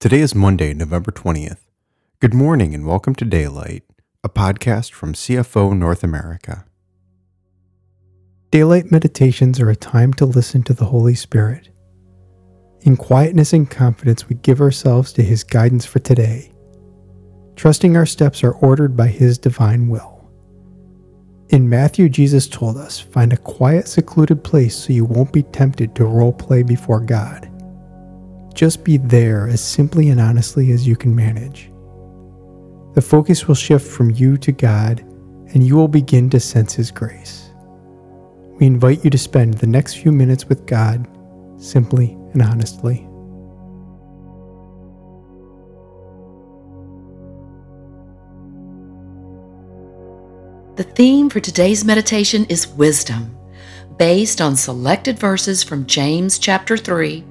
Today is Monday, November 20th. Good morning and welcome to Daylight, a podcast from CFO North America. Daylight meditations are a time to listen to the Holy Spirit. In quietness and confidence, we give ourselves to His guidance for today, trusting our steps are ordered by His divine will. In Matthew, Jesus told us, Find a quiet, secluded place so you won't be tempted to role play before God. Just be there as simply and honestly as you can manage. The focus will shift from you to God, and you will begin to sense His grace. We invite you to spend the next few minutes with God simply and honestly. The theme for today's meditation is wisdom, based on selected verses from James chapter 3,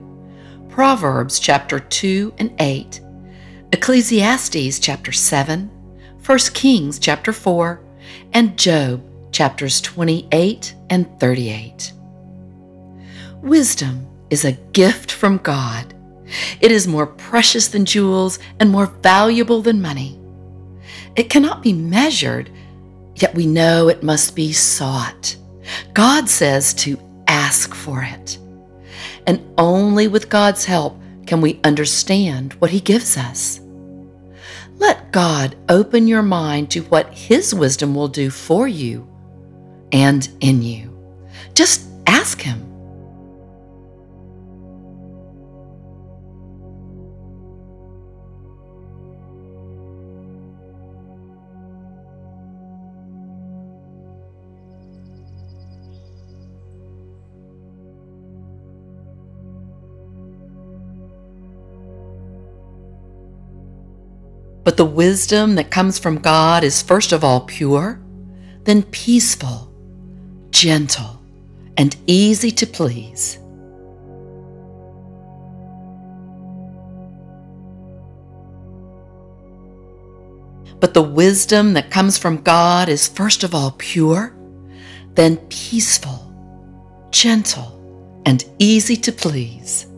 Proverbs chapter 2 and 8, Ecclesiastes chapter 7, 1 Kings chapter 4, and Job chapters 28 and 38. Wisdom is a gift from God. It is more precious than jewels and more valuable than money. It cannot be measured, yet we know it must be sought. God says to ask for it. And only with God's help can we understand what He gives us. Let God open your mind to what His wisdom will do for you and in you. Just ask Him. But the wisdom that comes from God is first of all pure, then peaceful, gentle, and easy to please. But the wisdom that comes from God is first of all pure, then peaceful, gentle, and easy to please.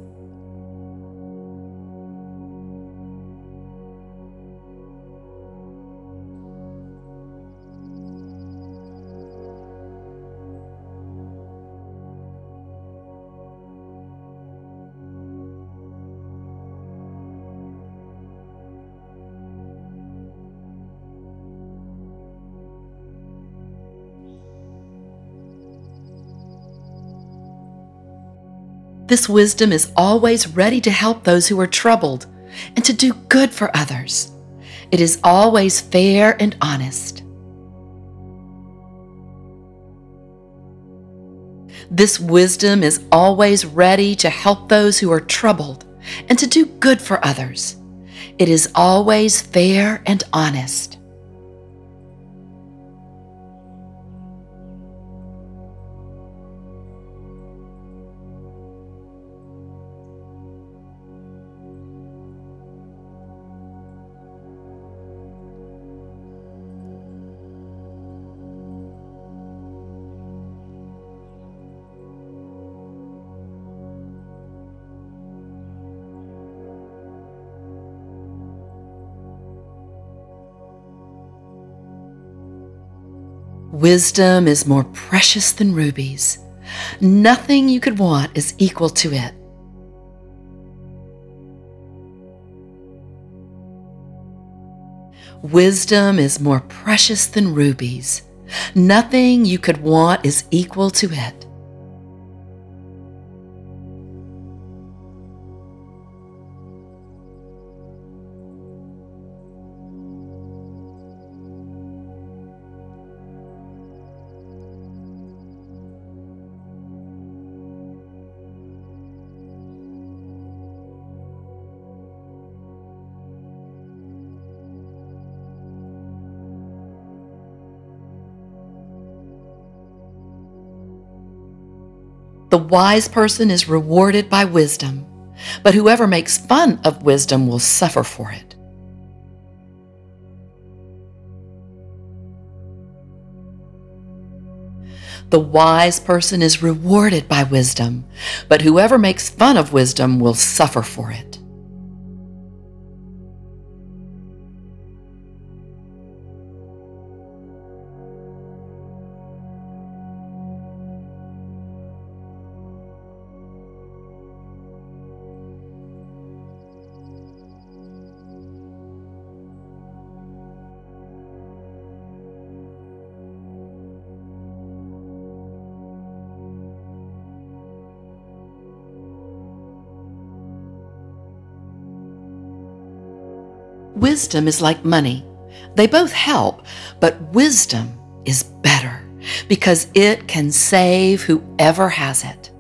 This wisdom is always ready to help those who are troubled and to do good for others. It is always fair and honest. This wisdom is always ready to help those who are troubled and to do good for others. It is always fair and honest. Wisdom is more precious than rubies. Nothing you could want is equal to it. Wisdom is more precious than rubies. Nothing you could want is equal to it. The wise person is rewarded by wisdom, but whoever makes fun of wisdom will suffer for it. The wise person is rewarded by wisdom, but whoever makes fun of wisdom will suffer for it. Wisdom is like money. They both help, but wisdom is better because it can save whoever has it.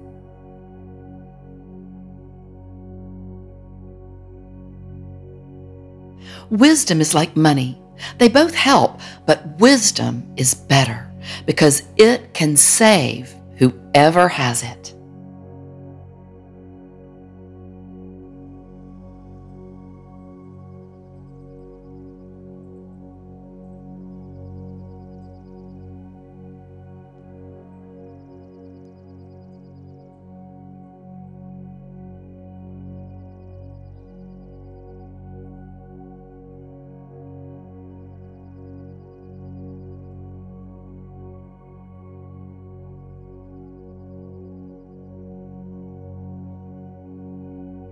Wisdom is like money. They both help, but wisdom is better because it can save whoever has it.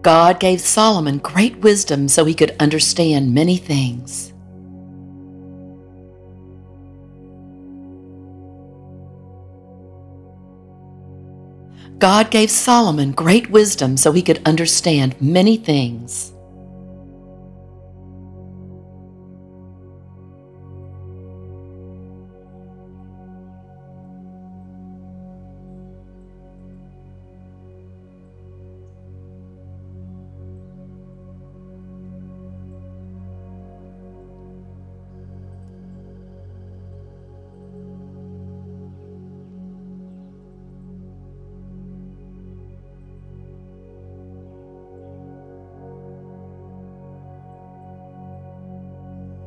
God gave Solomon great wisdom so he could understand many things. God gave Solomon great wisdom so he could understand many things.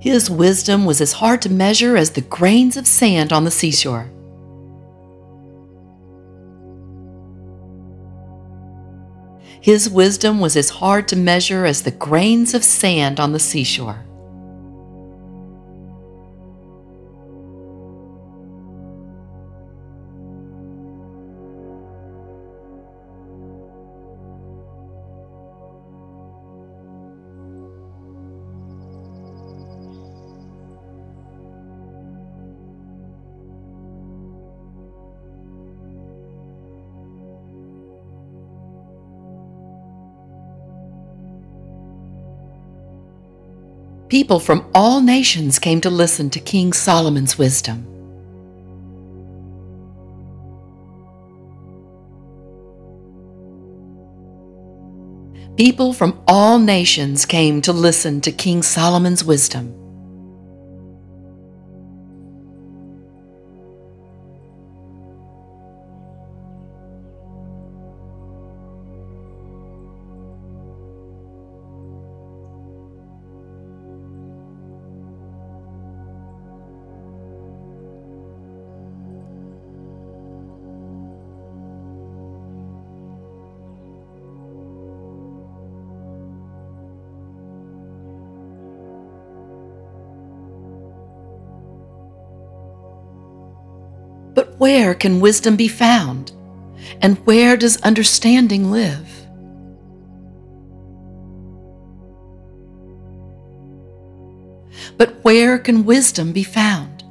His wisdom was as hard to measure as the grains of sand on the seashore. His wisdom was as hard to measure as the grains of sand on the seashore. People from all nations came to listen to King Solomon's wisdom. People from all nations came to listen to King Solomon's wisdom. But where can wisdom be found? And where does understanding live? But where can wisdom be found?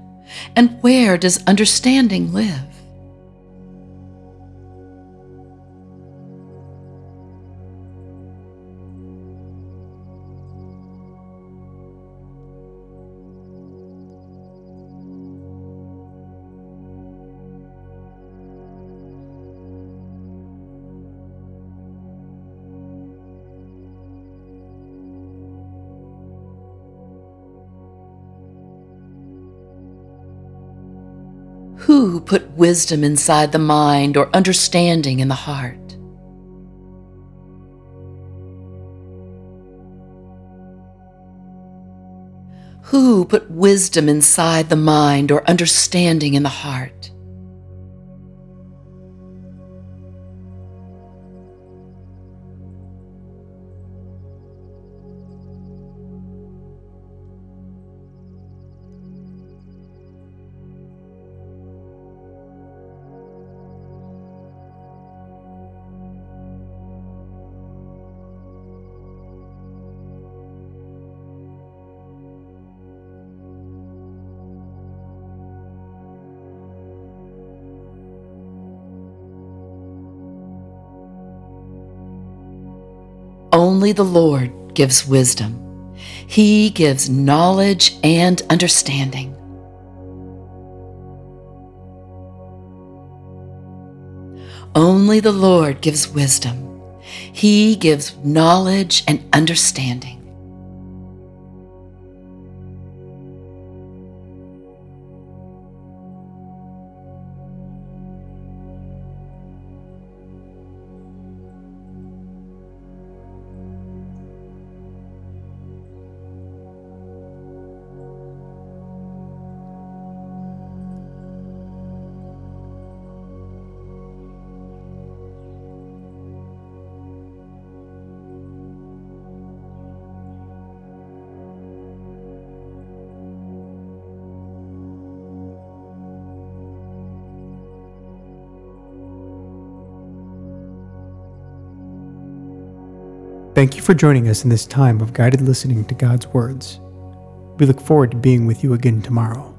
And where does understanding live? Who put wisdom inside the mind or understanding in the heart? Who put wisdom inside the mind or understanding in the heart? Only the Lord gives wisdom. He gives knowledge and understanding. Only the Lord gives wisdom. He gives knowledge and understanding. Thank you for joining us in this time of guided listening to God's words. We look forward to being with you again tomorrow.